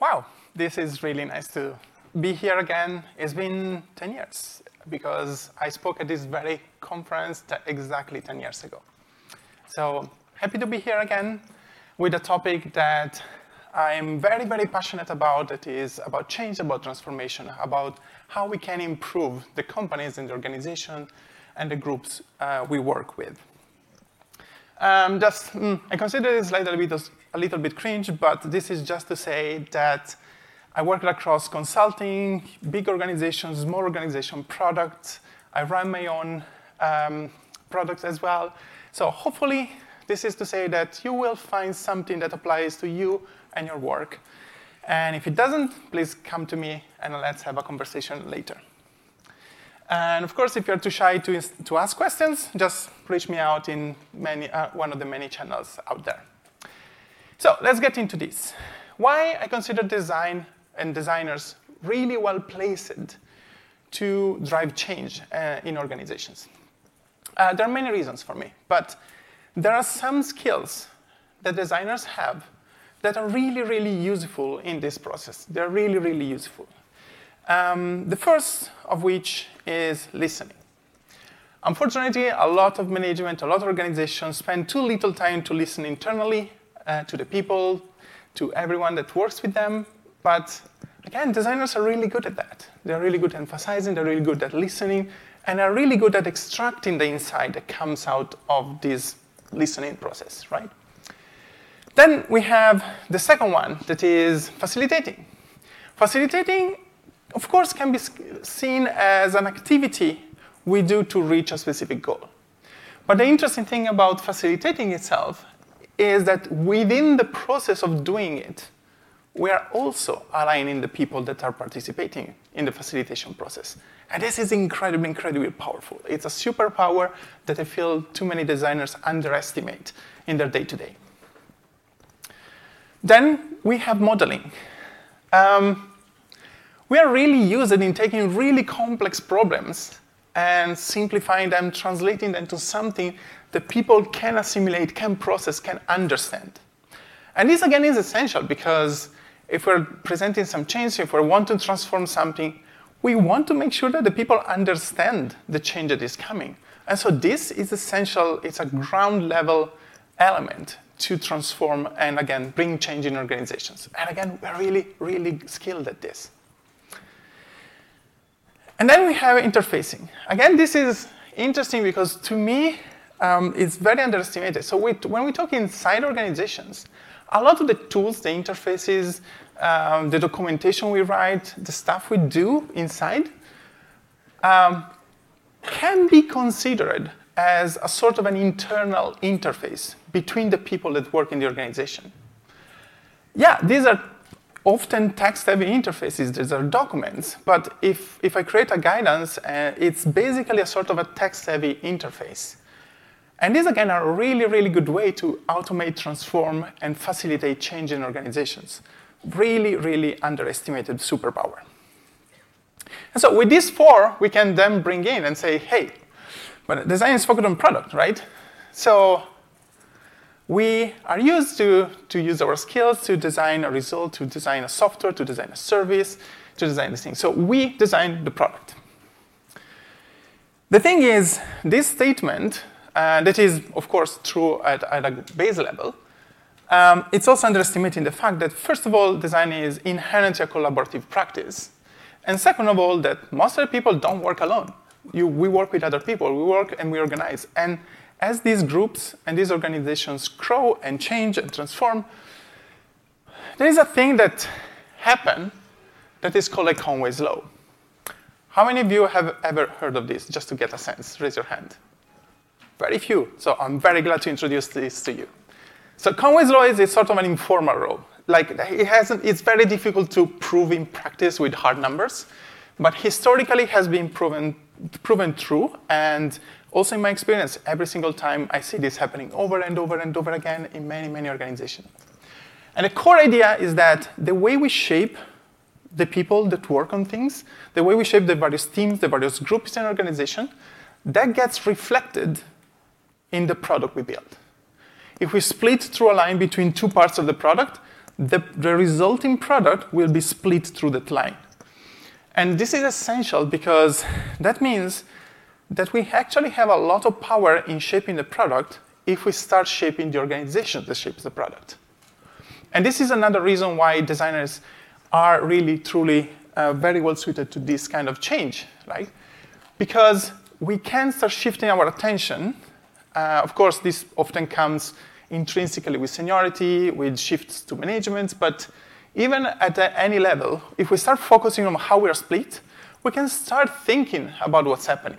wow, this is really nice to be here again. It's been 10 years because I spoke at this very conference exactly 10 years ago. So happy to be here again with a topic that I'm very, very passionate about. That is about change, about transformation, about how we can improve the companies and the organization and the groups uh, we work with. Um, just, mm, I consider this a little, bit, a little bit cringe, but this is just to say that I work across consulting, big organizations, small organization, products. I run my own um, products as well. So hopefully, this is to say that you will find something that applies to you and your work. And if it doesn't, please come to me and let's have a conversation later. And of course, if you're too shy to, to ask questions, just reach me out in many, uh, one of the many channels out there. So let's get into this. Why I consider design and designers really well placed to drive change uh, in organizations. Uh, there are many reasons for me, but there are some skills that designers have that are really, really useful in this process. They're really, really useful. Um, the first of which is listening. Unfortunately, a lot of management, a lot of organizations spend too little time to listen internally uh, to the people, to everyone that works with them. But again, designers are really good at that. They're really good at emphasizing, they're really good at listening, and are really good at extracting the insight that comes out of this listening process, right? Then we have the second one, that is facilitating. Facilitating, of course, can be seen as an activity we do to reach a specific goal. But the interesting thing about facilitating itself is that within the process of doing it, we are also aligning the people that are participating in the facilitation process. And this is incredibly, incredibly powerful. It's a superpower that I feel too many designers underestimate in their day to day. Then we have modeling. Um, we are really used in taking really complex problems and simplifying them, translating them to something that people can assimilate, can process, can understand. And this again is essential because if we're presenting some change, if we want to transform something, we want to make sure that the people understand the change that is coming. And so this is essential, it's a ground level element to transform and again bring change in organizations. And again, we're really, really skilled at this. And then we have interfacing. Again, this is interesting because to me, um, it's very underestimated. So we, when we talk inside organizations, a lot of the tools, the interfaces, um, the documentation we write, the stuff we do inside, um, can be considered as a sort of an internal interface between the people that work in the organization. Yeah, these are often text-heavy interfaces, these are documents, but if, if I create a guidance, uh, it's basically a sort of a text-heavy interface. And these, again, are a really, really good way to automate, transform, and facilitate change in organizations. Really, really underestimated superpower. And so with these four, we can then bring in and say, hey, but design is focused on product, right? So we are used to, to use our skills to design a result, to design a software, to design a service, to design this thing. So we design the product. The thing is, this statement, uh, that is, of course, true at, at a base level, um, it's also underestimating the fact that, first of all, design is inherently a collaborative practice. And second of all, that most of the people don't work alone you, we work with other people, we work and we organize. And as these groups and these organizations grow and change and transform, there is a thing that happens that is called a Conway's Law. How many of you have ever heard of this, just to get a sense? Raise your hand. Very few, so I'm very glad to introduce this to you. So Conway's Law is sort of an informal law. Like it hasn't, it's very difficult to prove in practice with hard numbers, but historically has been proven proven true. And also in my experience, every single time I see this happening over and over and over again in many, many organizations. And the core idea is that the way we shape the people that work on things, the way we shape the various teams, the various groups in an organization, that gets reflected in the product we build. If we split through a line between two parts of the product, the, the resulting product will be split through that line. And this is essential because that means that we actually have a lot of power in shaping the product if we start shaping the organization that shapes the product. And this is another reason why designers are really, truly uh, very well suited to this kind of change, right? Because we can start shifting our attention. Uh, of course, this often comes intrinsically with seniority, with shifts to management, but even at any level, if we start focusing on how we are split, we can start thinking about what's happening.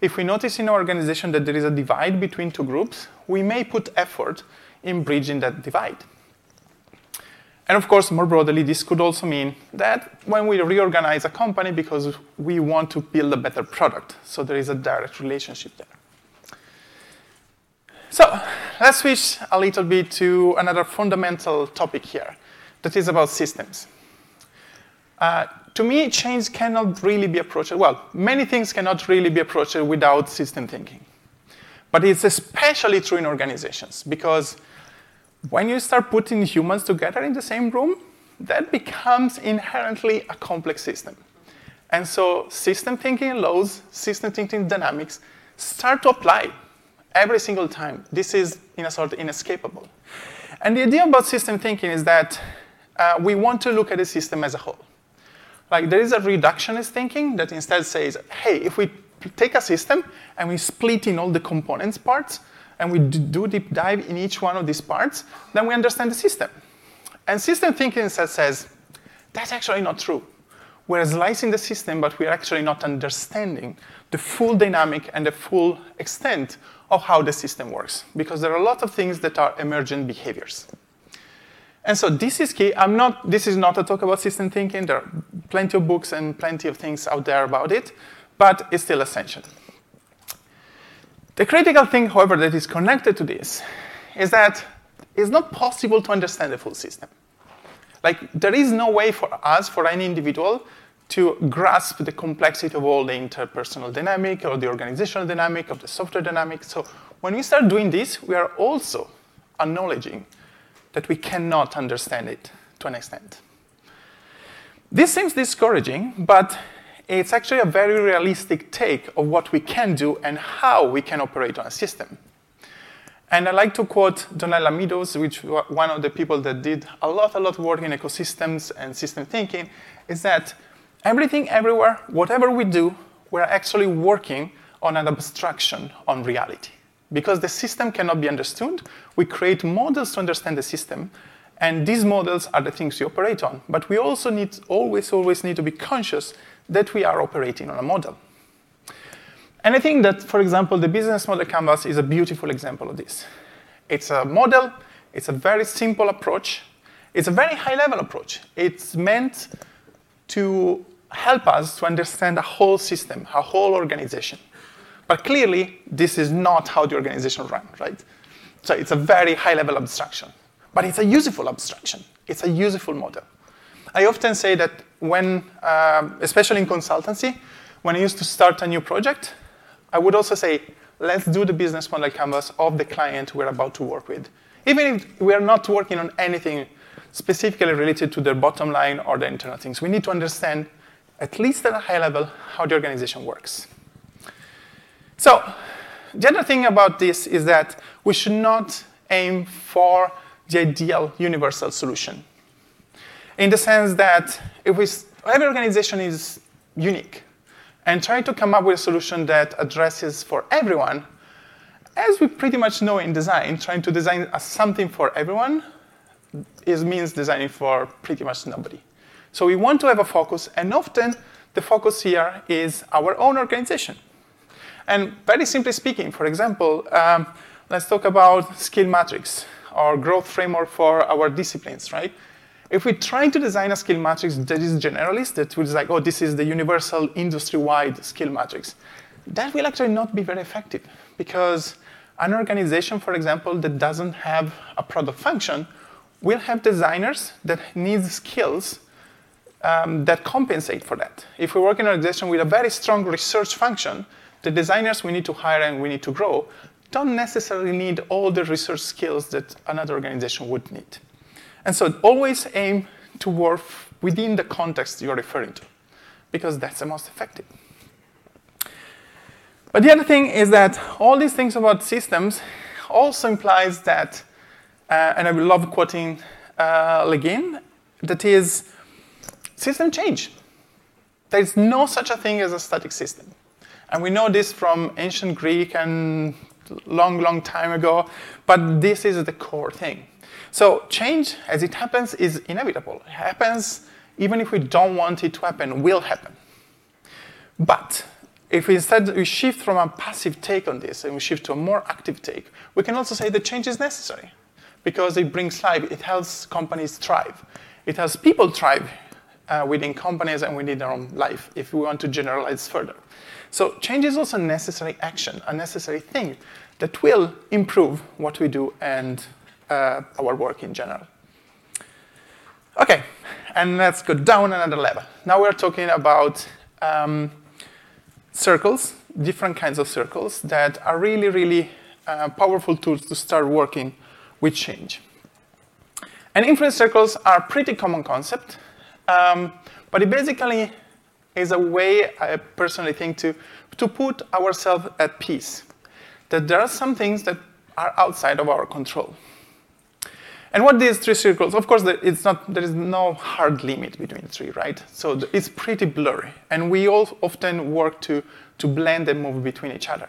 If we notice in our organization that there is a divide between two groups, we may put effort in bridging that divide. And of course, more broadly, this could also mean that when we reorganize a company because we want to build a better product, so there is a direct relationship there. So let's switch a little bit to another fundamental topic here that is about systems. Uh, to me, change cannot really be approached, well, many things cannot really be approached without system thinking. But it's especially true in organizations because when you start putting humans together in the same room, that becomes inherently a complex system. And so system thinking laws, system thinking dynamics start to apply every single time. This is, in a sort, of inescapable. And the idea about system thinking is that uh, we want to look at the system as a whole. Like there is a reductionist thinking that instead says, hey, if we take a system and we split in all the components parts, and we do deep dive in each one of these parts, then we understand the system. And system thinking instead says, that's actually not true. We're slicing the system, but we're actually not understanding the full dynamic and the full extent of how the system works, because there are a lot of things that are emergent behaviors. And so this is key. I'm not, this is not a talk about system thinking. There are plenty of books and plenty of things out there about it, but it's still essential. The critical thing, however, that is connected to this is that it's not possible to understand the full system. Like, there is no way for us, for any individual, to grasp the complexity of all the interpersonal dynamic or the organizational dynamic of the software dynamic. So when we start doing this, we are also acknowledging that we cannot understand it to an extent. This seems discouraging, but it's actually a very realistic take of what we can do and how we can operate on a system. And I like to quote Donella Meadows, which one of the people that did a lot, a lot of work in ecosystems and system thinking, is that everything, everywhere, whatever we do, we're actually working on an abstraction on reality. Because the system cannot be understood, we create models to understand the system, and these models are the things we operate on. But we also need, always, always need to be conscious that we are operating on a model. And I think that, for example, the business model canvas is a beautiful example of this. It's a model, it's a very simple approach, it's a very high level approach. It's meant to help us to understand a whole system, a whole organization. But clearly, this is not how the organization runs, right? So it's a very high level abstraction. But it's a useful abstraction. It's a useful model. I often say that when, um, especially in consultancy, when I used to start a new project, I would also say, let's do the business model canvas of the client we're about to work with. Even if we are not working on anything specifically related to their bottom line or the internal things, we need to understand, at least at a high level, how the organization works. So the other thing about this is that we should not aim for the ideal universal solution. In the sense that if we, every organization is unique, and trying to come up with a solution that addresses for everyone, as we pretty much know in design, trying to design something for everyone is means designing for pretty much nobody. So we want to have a focus, and often the focus here is our own organization. And very simply speaking, for example, um, let's talk about skill matrix or growth framework for our disciplines, right? If we try to design a skill matrix that is generalist, that was like, oh, this is the universal industry-wide skill matrix, that will actually not be very effective because an organization, for example, that doesn't have a product function will have designers that need skills um, that compensate for that. If we work in an organization with a very strong research function, the designers we need to hire and we need to grow don't necessarily need all the research skills that another organization would need. And so always aim to work within the context you're referring to, because that's the most effective. But the other thing is that all these things about systems also implies that, uh, and I love quoting uh, that is, system change. There is no such a thing as a static system. And we know this from ancient Greek and long, long time ago, but this is the core thing. So change, as it happens, is inevitable. It happens even if we don't want it to happen, will happen. But if we instead we shift from a passive take on this and we shift to a more active take, we can also say that change is necessary because it brings life, it helps companies thrive. It helps people thrive uh, within companies and within their own life if we want to generalize further. So change is also a necessary action, a necessary thing that will improve what we do and uh, our work in general. Okay, and let's go down another level. Now we're talking about um, circles, different kinds of circles that are really, really uh, powerful tools to start working with change. And influence circles are a pretty common concept, um, but it basically is a way, I personally think, to, to put ourselves at peace. That there are some things that are outside of our control. And what these three circles, of course, it's not, there is no hard limit between three, right? So it's pretty blurry. And we all often work to, to blend and move between each other.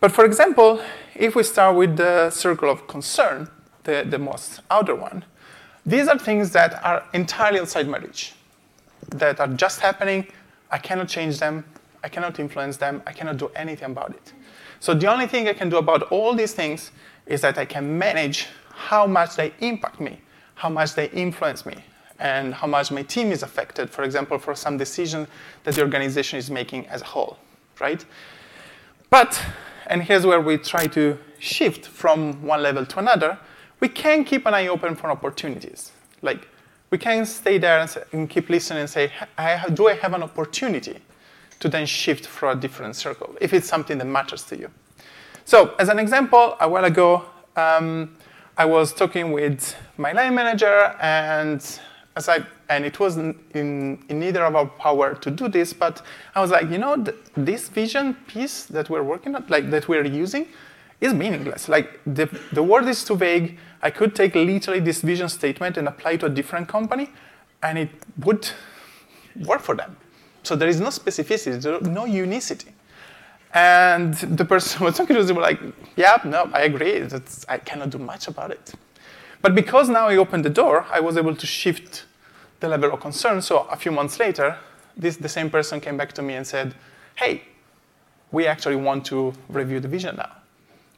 But for example, if we start with the circle of concern, the, the most outer one, these are things that are entirely outside my reach, that are just happening. I cannot change them. I cannot influence them. I cannot do anything about it. So the only thing I can do about all these things is that I can manage how much they impact me, how much they influence me, and how much my team is affected, for example, for some decision that the organization is making as a whole, right? But, and here's where we try to shift from one level to another, we can keep an eye open for opportunities. Like, we can stay there and, and keep listening and say, I do I have an opportunity to then shift for a different circle, if it's something that matters to you. So, as an example, a while ago, um, I was talking with my line manager, and as I, and it wasn't in, in neither of our power to do this, but I was like, you know, th- this vision piece that we're working on, like that we're using, is meaningless. Like the, the word is too vague. I could take literally this vision statement and apply it to a different company, and it would work for them. So there is no specificity, there is no unicity. And the person was talking to us, they were like, yeah, no, I agree. That's, I cannot do much about it. But because now I opened the door, I was able to shift the level of concern. So a few months later, this, the same person came back to me and said, hey, we actually want to review the vision now.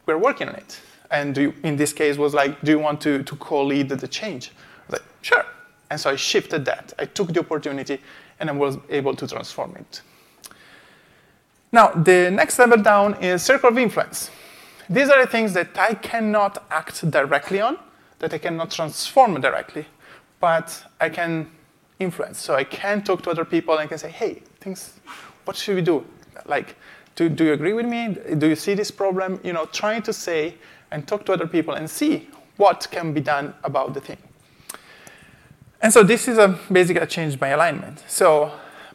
We're working on it. And you, in this case was like, do you want to, to co-lead the change? I was like, sure. And so I shifted that. I took the opportunity and I was able to transform it. Now, the next level down is circle of influence. These are the things that I cannot act directly on, that I cannot transform directly, but I can influence. So I can talk to other people and I can say, hey, things, what should we do? Like, do, do you agree with me? Do you see this problem? You know, trying to say and talk to other people and see what can be done about the thing. And so this is a basically a change by alignment. So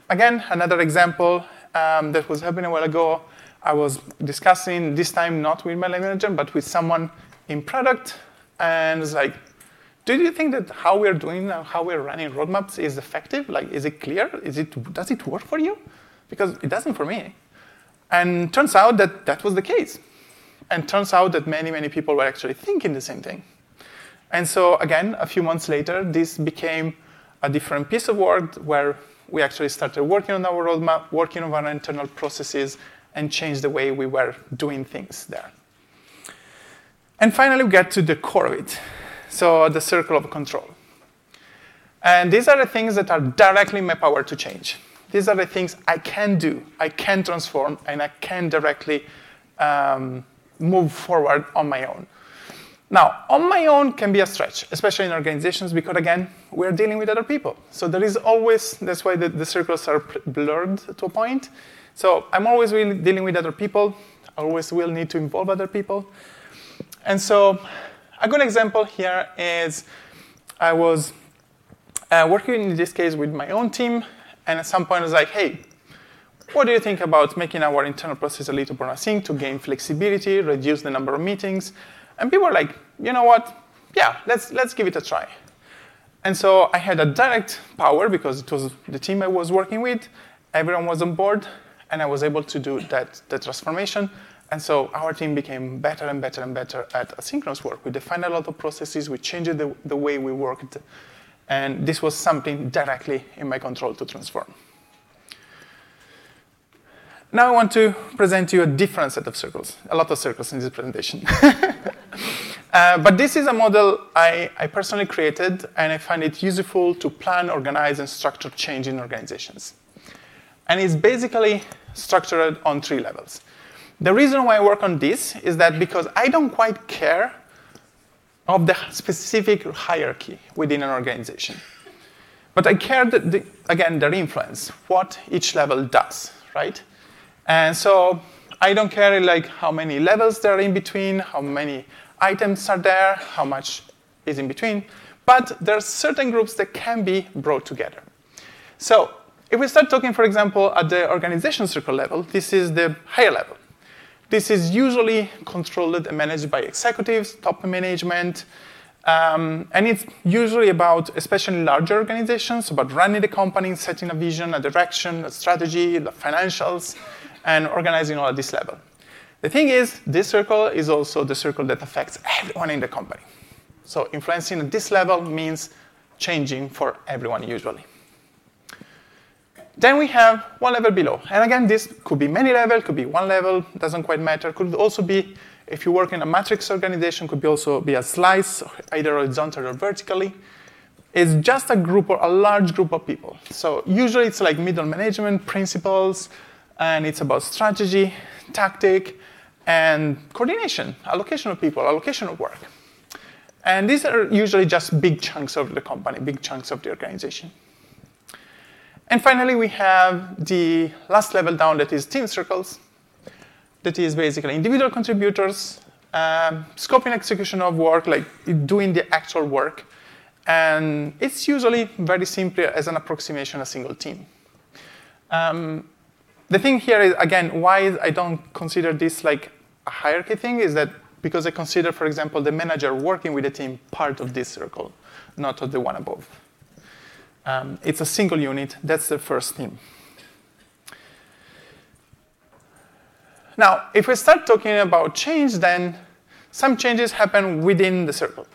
again, another example um, that was happening a while ago. I was discussing this time not with my manager, but with someone in product, and it's like, do you think that how we're doing now, how we're running roadmaps is effective? Like, is it clear? Is it does it work for you? Because it doesn't for me. And turns out that that was the case. And turns out that many, many people were actually thinking the same thing. And so again, a few months later, this became a different piece of work where we actually started working on our roadmap, working on our internal processes, and changed the way we were doing things there. And finally, we get to the core of it. So the circle of control. And these are the things that are directly in my power to change. These are the things I can do, I can transform, and I can directly um, move forward on my own. Now, on my own can be a stretch, especially in organizations, because again, we're dealing with other people. So there is always, that's why the, the circles are blurred to a point. So I'm always really dealing with other people, I always will need to involve other people. And so a good example here is I was uh, working in this case with my own team, and at some point I was like, hey, what do you think about making our internal process a little more async to gain flexibility, reduce the number of meetings? And people were like, you know what? Yeah, let's, let's give it a try. And so I had a direct power because it was the team I was working with. Everyone was on board, and I was able to do that, that transformation. And so our team became better and better and better at asynchronous work. We defined a lot of processes, we changed the, the way we worked, and this was something directly in my control to transform. Now I want to present you a different set of circles, a lot of circles in this presentation. uh, but this is a model I, I, personally created, and I find it useful to plan, organize, and structure change in organizations. And it's basically structured on three levels. The reason why I work on this is that because I don't quite care of the specific hierarchy within an organization. But I care, that the, again, their influence, what each level does, right? And so I don't care like how many levels there are in between, how many items are there, how much is in between, but there are certain groups that can be brought together. So if we start talking, for example, at the organization circle level, this is the higher level. This is usually controlled and managed by executives, top management, um, and it's usually about, especially larger organizations, about running the company, setting a vision, a direction, a strategy, the financials, and organizing all at this level. The thing is, this circle is also the circle that affects everyone in the company. So influencing at this level means changing for everyone usually. Then we have one level below. And again, this could be many level, could be one level, doesn't quite matter. Could also be, if you work in a matrix organization, could be also be a slice, either horizontal or vertically. It's just a group or a large group of people. So usually it's like middle management, principals, and it's about strategy, tactic, and coordination, allocation of people, allocation of work. And these are usually just big chunks of the company, big chunks of the organization. And finally, we have the last level down that is team circles. That is basically individual contributors, um, scope and execution of work, like doing the actual work. And it's usually very simple as an approximation, a single team. Um, the thing here is, again, why I don't consider this like a hierarchy thing is that because I consider, for example, the manager working with the team part of this circle, not of the one above. Um, it's a single unit. That's the first team. Now, if we start talking about change, then some changes happen within the circle.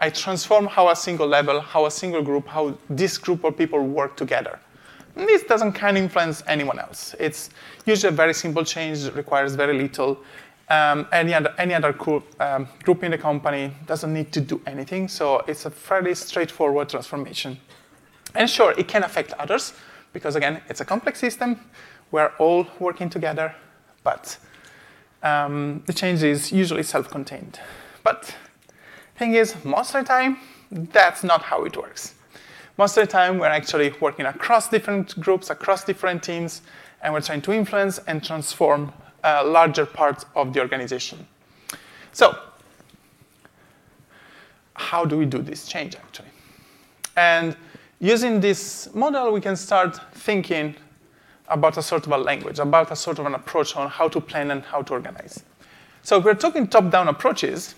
I transform how a single level, how a single group, how this group of people work together. And this doesn't kind of influence anyone else. It's usually a very simple change, requires very little. Um, any other, any other group, um, group in the company doesn't need to do anything, so it's a fairly straightforward transformation. And sure, it can affect others, because again, it's a complex system. We're all working together, but um, the change is usually self-contained. But thing is, most of the time, that's not how it works. Most of the time, we're actually working across different groups, across different teams, and we're trying to influence and transform a larger parts of the organization. So, how do we do this change, actually? And using this model, we can start thinking about a sort of a language, about a sort of an approach on how to plan and how to organize. So we're talking top-down approaches.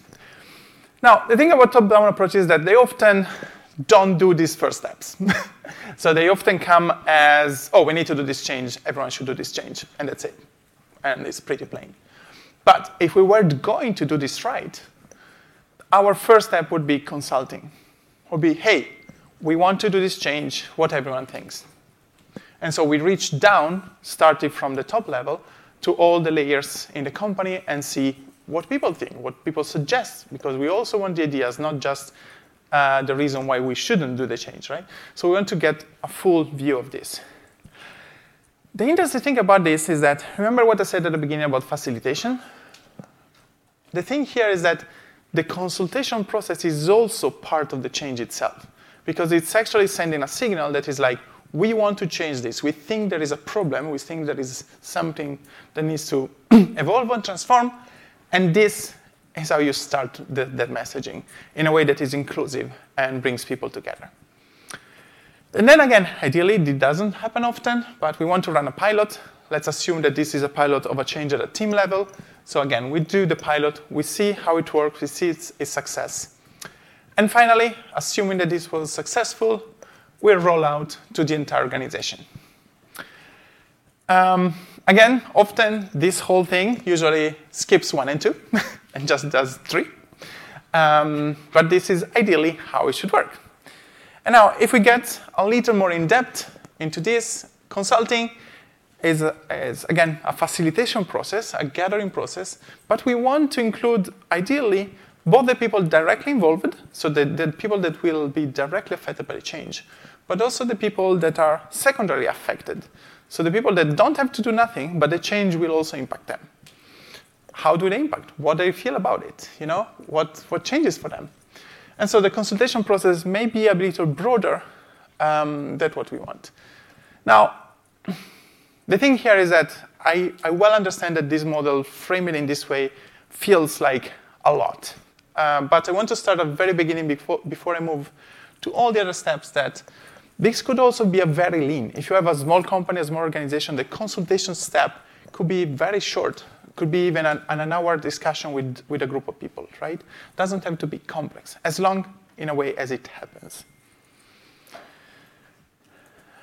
Now, the thing about top-down approaches is that they often don't do these first steps. so they often come as, oh, we need to do this change, everyone should do this change, and that's it. And it's pretty plain. But if we were going to do this right, our first step would be consulting. Would be, hey, we want to do this change, what everyone thinks. And so we reach down, starting from the top level, to all the layers in the company and see what people think, what people suggest, because we also want the ideas, not just uh, the reason why we shouldn't do the change, right? So we want to get a full view of this. The interesting thing about this is that, remember what I said at the beginning about facilitation? The thing here is that the consultation process is also part of the change itself because it's actually sending a signal that is like, we want to change this. We think there is a problem. We think there is something that needs to evolve and transform. And this is how you start the, that messaging in a way that is inclusive and brings people together. And then again, ideally, it doesn't happen often, but we want to run a pilot. Let's assume that this is a pilot of a change at a team level. So again, we do the pilot, we see how it works, we see its, its success. And finally, assuming that this was successful, we'll roll out to the entire organization. Um, again, often this whole thing usually skips one and two and just does three. Um, but this is ideally how it should work. And now, if we get a little more in depth into this, consulting is, is, again a facilitation process, a gathering process, but we want to include ideally both the people directly involved, so the, the people that will be directly affected by the change, but also the people that are secondarily affected. So the people that don't have to do nothing, but the change will also impact them. How do they impact? What do they feel about it? You know, what, what changes for them? And so the consultation process may be a little broader um, than what we want. Now, the thing here is that I, I well understand that this model, framing in this way, feels like a lot. Uh, but I want to start at the very beginning before, before I move to all the other steps that this could also be a very lean. If you have a small company, a small organization, the consultation step could be very short, could be even an, an hour discussion with, with a group of people, right? Doesn't have to be complex, as long in a way as it happens.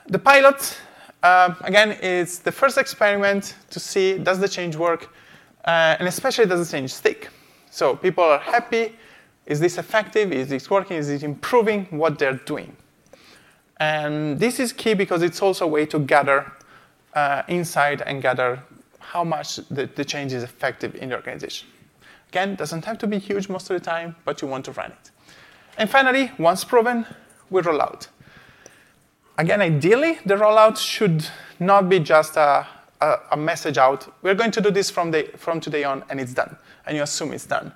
The pilot, uh, again, is the first experiment to see does the change work, uh, and especially does the change stick. So people are happy. Is this effective? Is this working? Is it improving what they're doing? And this is key because it's also a way to gather uh, insight and gather how much the, the change is effective in the organization. Again, doesn't have to be huge most of the time, but you want to run it. And finally, once proven, we roll out. Again, ideally, the rollout should not be just a, a, a, message out. We're going to do this from, the, from today on, and it's done. And you assume it's done.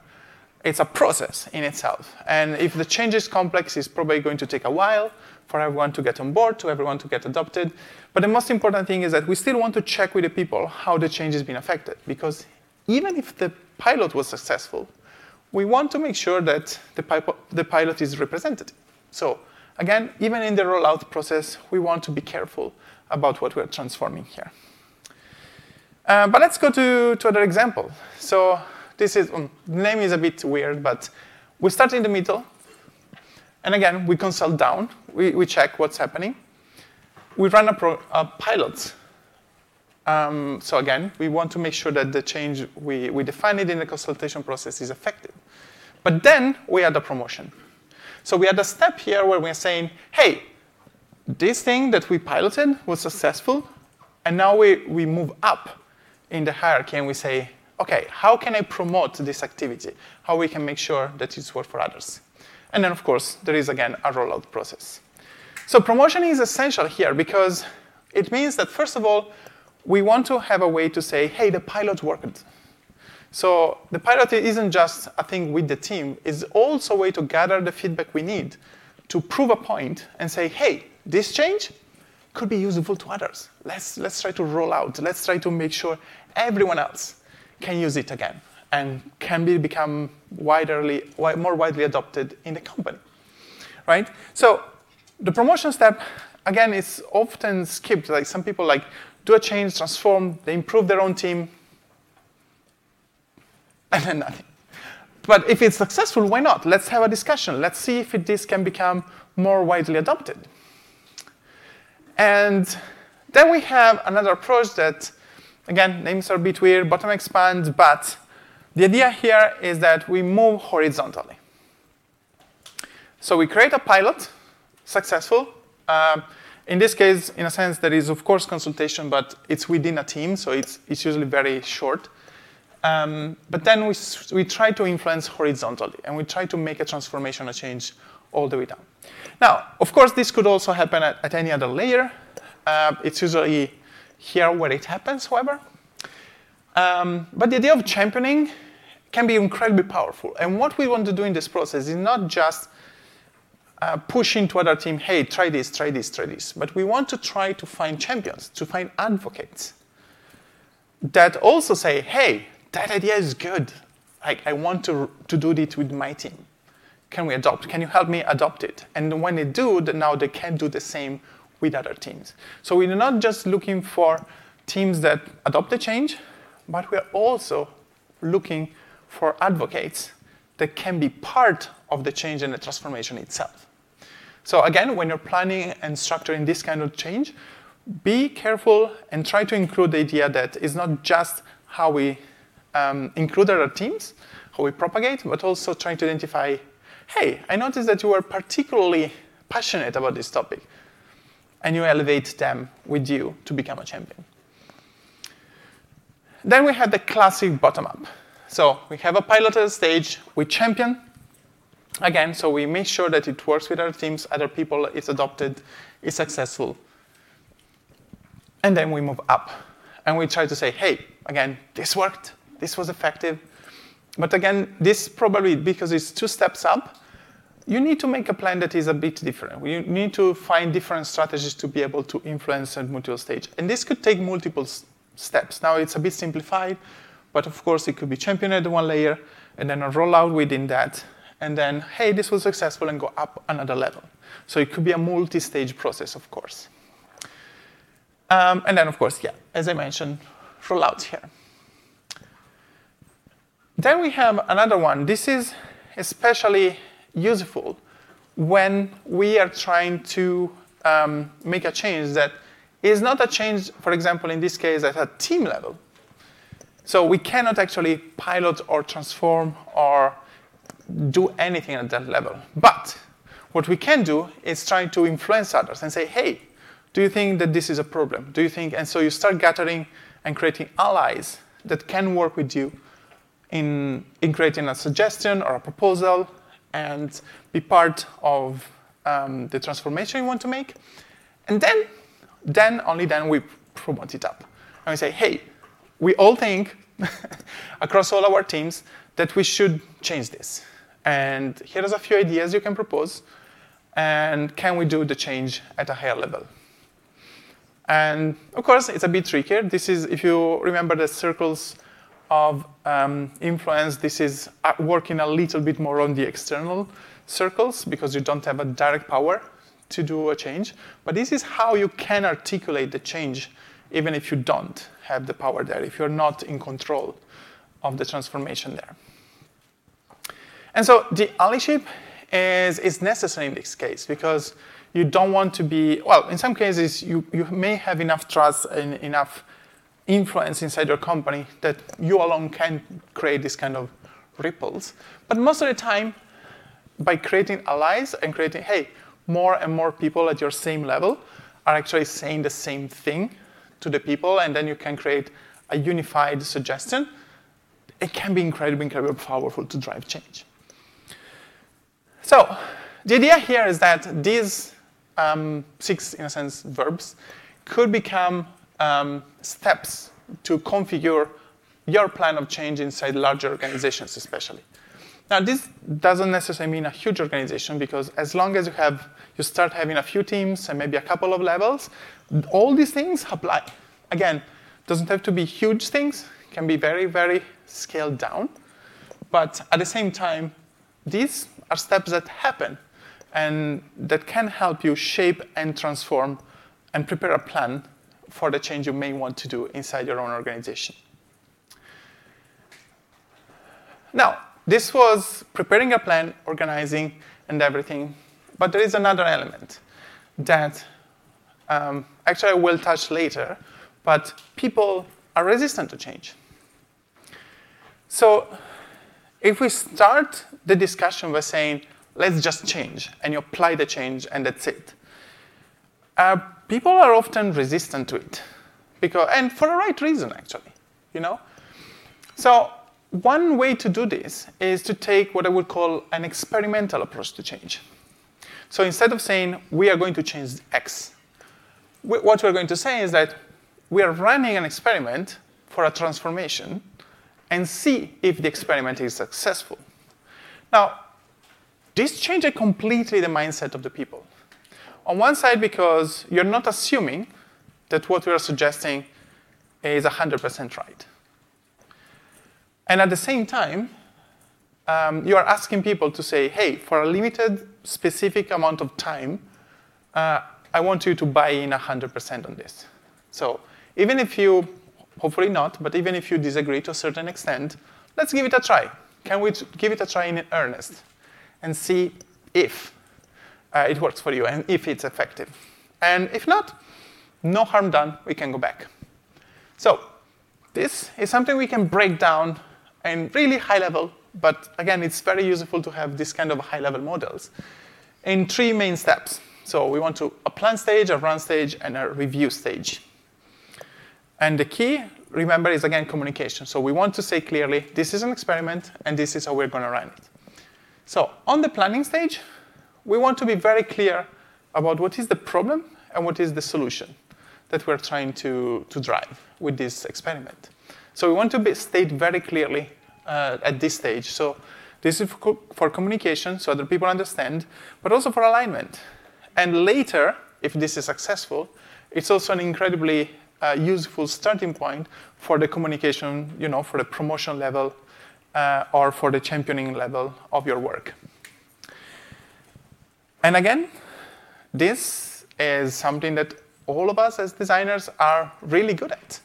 It's a process in itself. And if the change is complex, it's probably going to take a while for everyone to get on board, to everyone to get adopted. But the most important thing is that we still want to check with the people how the change has been affected. Because even if the pilot was successful, we want to make sure that the, the pilot is represented. So again, even in the rollout process, we want to be careful about what we're transforming here. Uh, but let's go to, to another example. So this is, um, the name is a bit weird, but we start in the middle. And again, we consult down, we, we check what's happening. We run a, pro, a pilot. Um, so again, we want to make sure that the change we, we define it in the consultation process is effective. But then we add a promotion. So we add a step here where we're saying, hey, this thing that we piloted was successful, and now we, we move up in the hierarchy and we say, okay, how can I promote this activity? How we can make sure that it's work for others? And then, of course, there is, again, a rollout process. So promotion is essential here because it means that, first of all, we want to have a way to say, hey, the pilot worked. So the pilot isn't just a thing with the team, it's also a way to gather the feedback we need to prove a point and say, hey, this change could be useful to others. Let's, let's try to roll out. Let's try to make sure everyone else can use it again and can be, become widely, more widely adopted in the company, right? So the promotion step, again, is often skipped. Like some people like do a change, transform, they improve their own team, and then nothing. But if it's successful, why not? Let's have a discussion. Let's see if it, this can become more widely adopted. And then we have another approach that, again, names are a bit weird, bottom expand, but the idea here is that we move horizontally. So we create a pilot, successful. Um, in this case, in a sense, there is, of course, consultation, but it's within a team, so it's, it's usually very short. Um, but then we, we try to influence horizontally, and we try to make a transformation, a change all the way down. Now, of course, this could also happen at, at any other layer. Uh, it's usually here where it happens, however. Um, but the idea of championing can be incredibly powerful. And what we want to do in this process is not just uh, pushing to other team, hey, try this, try this, try this. But we want to try to find champions, to find advocates that also say, hey, that idea is good. like, I want to, to do this with my team. Can we adopt? Can you help me adopt it? And when they do, now they can do the same with other teams. So we're not just looking for teams that adopt the change, but we're also looking for advocates that can be part of the change and the transformation itself. So again, when you're planning and structuring this kind of change, be careful and try to include the idea that it's not just how we um, include our teams, how we propagate, but also trying to identify, hey, I noticed that you are particularly passionate about this topic, and you elevate them with you to become a champion. Then we have the classic bottom up. So we have a piloted stage, we champion, again, so we make sure that it works with other teams, other people, it's adopted, it's successful. And then we move up. And we try to say, hey, again, this worked, this was effective. But again, this probably, because it's two steps up, you need to make a plan that is a bit different. You need to find different strategies to be able to influence at multiple stage. And this could take multiple steps. Now it's a bit simplified, but of course it could be championed at one layer, and then a rollout within that, and then, hey, this was successful, and go up another level. So it could be a multi-stage process, of course. Um, and then, of course, yeah, as I mentioned, rollouts here. Then we have another one. This is especially useful when we are trying to um, make a change that is not a change, for example, in this case, at a team level. So we cannot actually pilot or transform or do anything at that level. But what we can do is try to influence others and say, hey, do you think that this is a problem? Do you think? And so you start gathering and creating allies that can work with you in, in creating a suggestion or a proposal and be part of um, the transformation you want to make. And then, then, only then, we promote it up. And we say, hey, we all think across all our teams that we should change this. And here's a few ideas you can propose. And can we do the change at a higher level? And of course, it's a bit trickier. This is, if you remember the circles of um, influence, this is uh, working a little bit more on the external circles because you don't have a direct power to do a change. But this is how you can articulate the change even if you don't have the power there, if you're not in control of the transformation there. And so the allyship is, is necessary in this case because you don't want to be, well, in some cases, you, you may have enough trust and enough influence inside your company that you alone can create this kind of ripples. But most of the time, by creating allies and creating, hey, more and more people at your same level are actually saying the same thing to the people, and then you can create a unified suggestion. It can be incredibly, incredibly powerful to drive change. So the idea here is that these um, six, in a sense, verbs could become um, steps to configure your plan of change inside larger organizations, especially. Now, this doesn't necessarily mean a huge organization because as long as you have, you start having a few teams and maybe a couple of levels, all these things apply. Again, doesn't have to be huge things, can be very, very scaled down. But at the same time, these are steps that happen and that can help you shape and transform and prepare a plan for the change you may want to do inside your own organization. Now, this was preparing a plan, organizing, and everything. But there is another element that um, actually I will touch later, but people are resistant to change. So if we start the discussion by saying, let's just change, and you apply the change, and that's it, uh, people are often resistant to it, because, and for the right reason, actually, you know? So one way to do this is to take what I would call an experimental approach to change. So instead of saying, we are going to change X, what we're going to say is that we are running an experiment for a transformation and see if the experiment is successful. Now, this changes completely the mindset of the people. On one side, because you're not assuming that what we are suggesting is 100% right. And at the same time, um, you are asking people to say, hey, for a limited specific amount of time, uh, I want you to buy in 100% on this. So even if you, hopefully not, but even if you disagree to a certain extent, let's give it a try. Can we give it a try in earnest and see if uh, it works for you and if it's effective? And if not, no harm done, we can go back. So this is something we can break down in really high level, but again, it's very useful to have this kind of high level models in three main steps. So we want to a plan stage, a run stage, and a review stage. And the key, remember, is again communication. So we want to say clearly, this is an experiment, and this is how we're going to run it. So on the planning stage, we want to be very clear about what is the problem and what is the solution that we're trying to, to drive with this experiment. So we want to state very clearly uh, at this stage. So this is for, for communication, so other people understand, but also for alignment. And later, if this is successful, it's also an incredibly uh, useful starting point for the communication, you know, for the promotion level uh, or for the championing level of your work. And again, this is something that all of us as designers are really good at.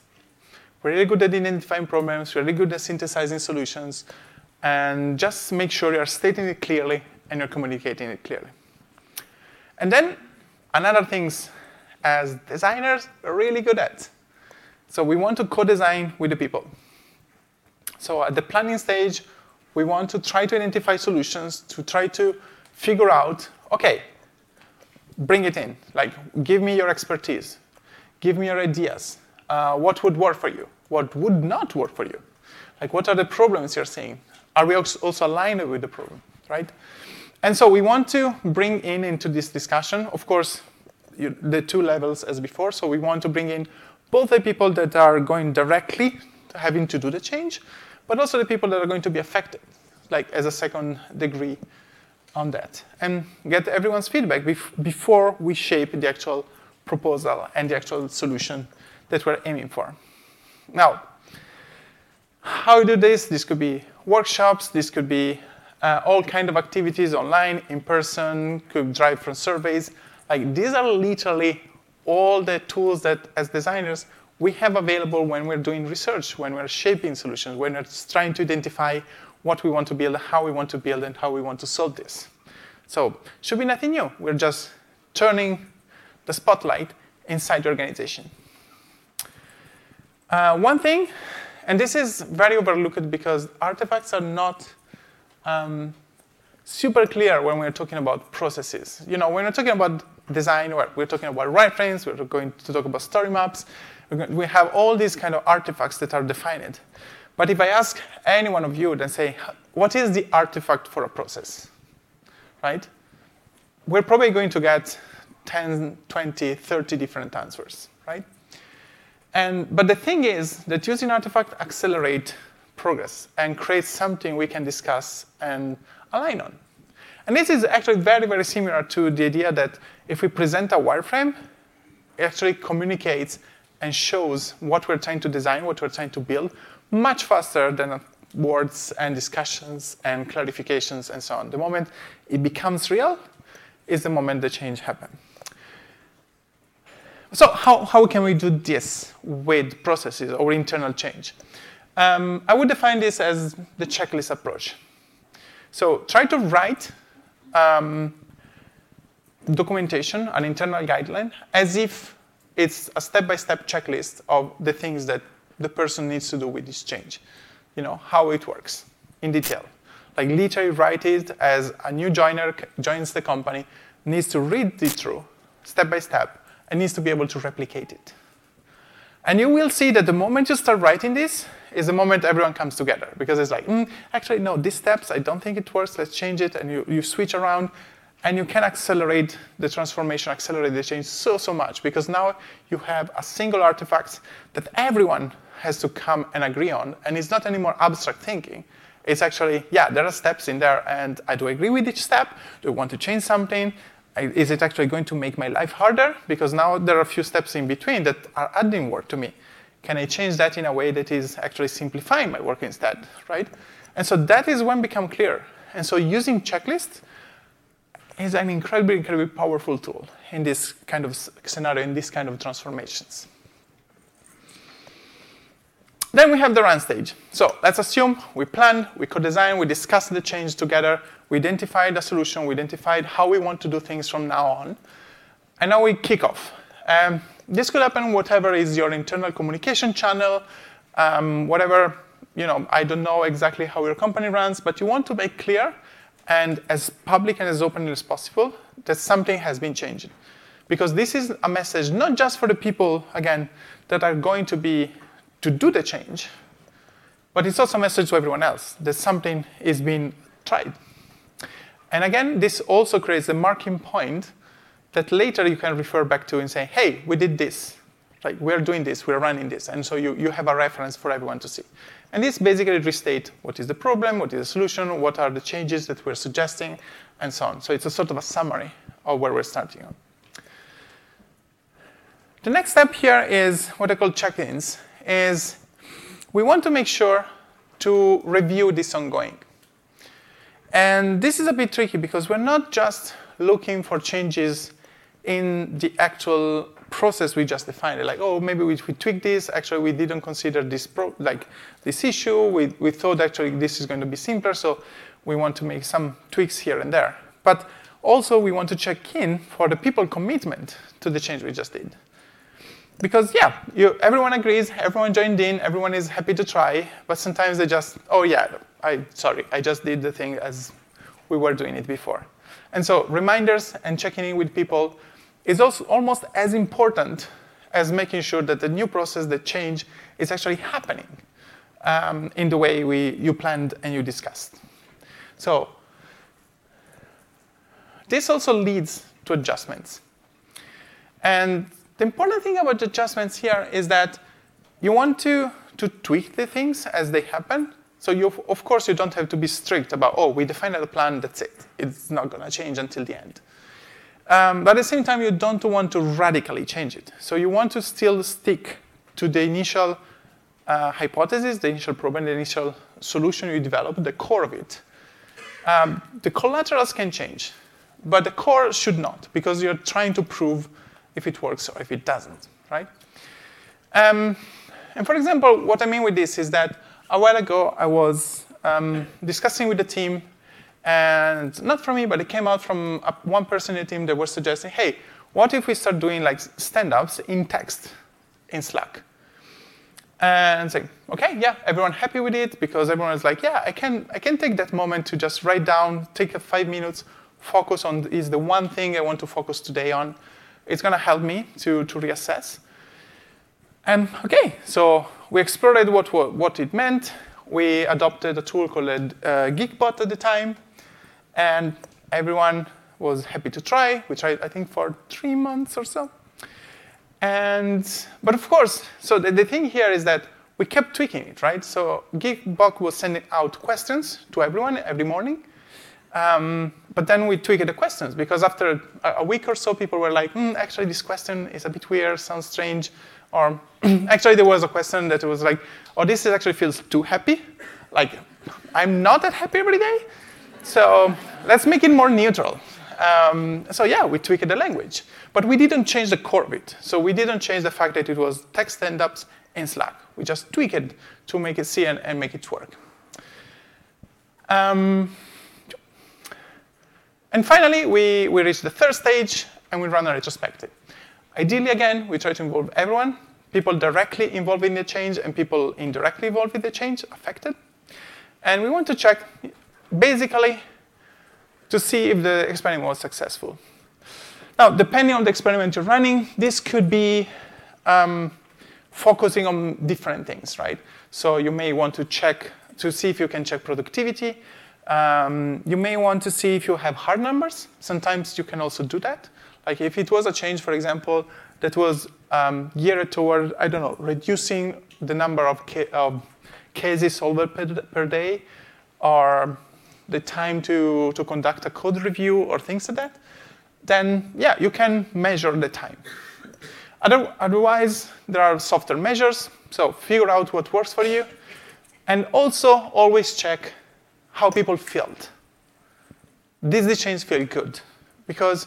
We're really good at identifying problems, we're really good at synthesizing solutions, and just make sure you're stating it clearly and you're communicating it clearly. And then another things as designers we're really good at. So we want to co-design with the people. So at the planning stage, we want to try to identify solutions to try to figure out, okay, bring it in. Like, give me your expertise. Give me your ideas. Uh, what would work for you? What would not work for you? Like, what are the problems you're seeing? Are we also aligned with the problem, right? And so we want to bring in into this discussion, of course, you, the two levels as before. So we want to bring in both the people that are going directly to having to do the change, but also the people that are going to be affected, like as a second degree on that, and get everyone's feedback bef before we shape the actual proposal and the actual solution that we're aiming for. Now, how do this? This could be workshops, this could be uh, all kind of activities online, in person, could drive from surveys. Like these are literally all the tools that as designers we have available when we're doing research, when we're shaping solutions, when we're trying to identify what we want to build, how we want to build, and how we want to solve this. So should be nothing new. We're just turning the spotlight inside the organization. Uh, one thing, and this is very overlooked because artifacts are not um, super clear when we're talking about processes. You know, when we're talking about design, we're talking about wireframes, we're going to talk about story maps. We have all these kind of artifacts that are defined. But if I ask any one of you and say, what is the artifact for a process? Right? We're probably going to get 10, 20, 30 different answers, right? And, but the thing is that using artifact accelerate progress and create something we can discuss and align on. And this is actually very, very similar to the idea that if we present a wireframe, it actually communicates and shows what we're trying to design, what we're trying to build, much faster than words and discussions and clarifications and so on. The moment it becomes real is the moment the change happens. So how, how can we do this with processes or internal change? Um, I would define this as the checklist approach. So try to write um, documentation, an internal guideline, as if it's a step-by-step checklist of the things that the person needs to do with this change. You know, how it works in detail. Like literally write it as a new joiner joins the company, needs to read it through step by step, and needs to be able to replicate it. And you will see that the moment you start writing this is the moment everyone comes together because it's like, mm, actually, no, these steps, I don't think it works, let's change it. And you, you switch around and you can accelerate the transformation, accelerate the change so, so much because now you have a single artifact that everyone has to come and agree on. And it's not anymore abstract thinking. It's actually, yeah, there are steps in there, and I do agree with each step. Do I want to change something? Is it actually going to make my life harder? Because now there are a few steps in between that are adding work to me. Can I change that in a way that is actually simplifying my work instead, right? And so that is when become clear. And so using checklists is an incredibly, incredibly powerful tool in this kind of scenario, in this kind of transformations. Then we have the run stage. So let's assume we plan, we co-design, we discuss the change together, we identified a solution, we identified how we want to do things from now on, and now we kick off. Um, this could happen whatever is your internal communication channel, um, whatever, you know, I don't know exactly how your company runs, but you want to make clear and as public and as open as possible that something has been changing. Because this is a message not just for the people, again, that are going to be to do the change, but it's also a message to everyone else that something is being tried. And again, this also creates a marking point that later you can refer back to and say, hey, we did this. Like, we're doing this, we're running this. And so you, you have a reference for everyone to see. And this basically restate what is the problem, what is the solution, what are the changes that we're suggesting, and so on. So it's a sort of a summary of where we're starting. The next step here is what I call check-ins, is we want to make sure to review this ongoing. And this is a bit tricky because we're not just looking for changes in the actual process we just defined. Like, oh, maybe we, we tweak this. Actually, we didn't consider this pro- like this issue. We, we thought actually this is going to be simpler, so we want to make some tweaks here and there. But also, we want to check in for the people commitment to the change we just did. Because yeah, you, everyone agrees, everyone joined in, everyone is happy to try, but sometimes they just, oh yeah, I sorry, I just did the thing as we were doing it before. And so reminders and checking in with people is also almost as important as making sure that the new process, the change, is actually happening um, in the way we, you planned and you discussed. So this also leads to adjustments. And the important thing about adjustments here is that you want to, to tweak the things as they happen. So you, of course, you don't have to be strict about, oh, we defined a plan, that's it. It's not going to change until the end. Um, but at the same time, you don't want to radically change it. So you want to still stick to the initial uh, hypothesis, the initial problem, the initial solution you developed, the core of it. Um, the collaterals can change, but the core should not, because you're trying to prove if it works or if it doesn't, right? Um, and for example, what I mean with this is that a while ago I was um, discussing with the team, and not from me, but it came out from one person in the team that was suggesting, hey, what if we start doing like stand-ups in text in Slack? And saying, okay, yeah, everyone happy with it because everyone is like, yeah, I can, I can take that moment to just write down, take a five minutes, focus on is the one thing I want to focus today on, it's to help me to, to reassess. And okay, so we explored what, what it meant. We adopted a tool called uh, Geekbot at the time, and everyone was happy to try. We tried, I think, for three months or so. And, but of course, so the, the thing here is that we kept tweaking it, right? So Geekbot was sending out questions to everyone every morning. Um, but then we tweaked the questions because after a, week or so, people were like, mm, actually, this question is a bit weird, sounds strange. Or actually, there was a question that was like, oh, this actually feels too happy. Like, I'm not that happy every day. So let's make it more neutral. Um, so yeah, we tweaked the language. But we didn't change the core of it. So we didn't change the fact that it was text stand-ups in Slack. We just tweaked it to make it see and, and make it work. Um, and finally, we, we reach the third stage and we run a retrospective. Ideally, again, we try to involve everyone, people directly involved in the change and people indirectly involved with the change affected. And we want to check, basically, to see if the experiment was successful. Now, depending on the experiment you're running, this could be um, focusing on different things, right? So you may want to check to see if you can check productivity. Um, you may want to see if you have hard numbers. Sometimes you can also do that. Like if it was a change, for example, that was um, geared toward, I don't know, reducing the number of, ca- of cases solved per, per, day, or the time to, to conduct a code review, or things like that, then yeah, you can measure the time. Other, otherwise, there are softer measures, so figure out what works for you, and also always check how people felt. Did the change feel good? Because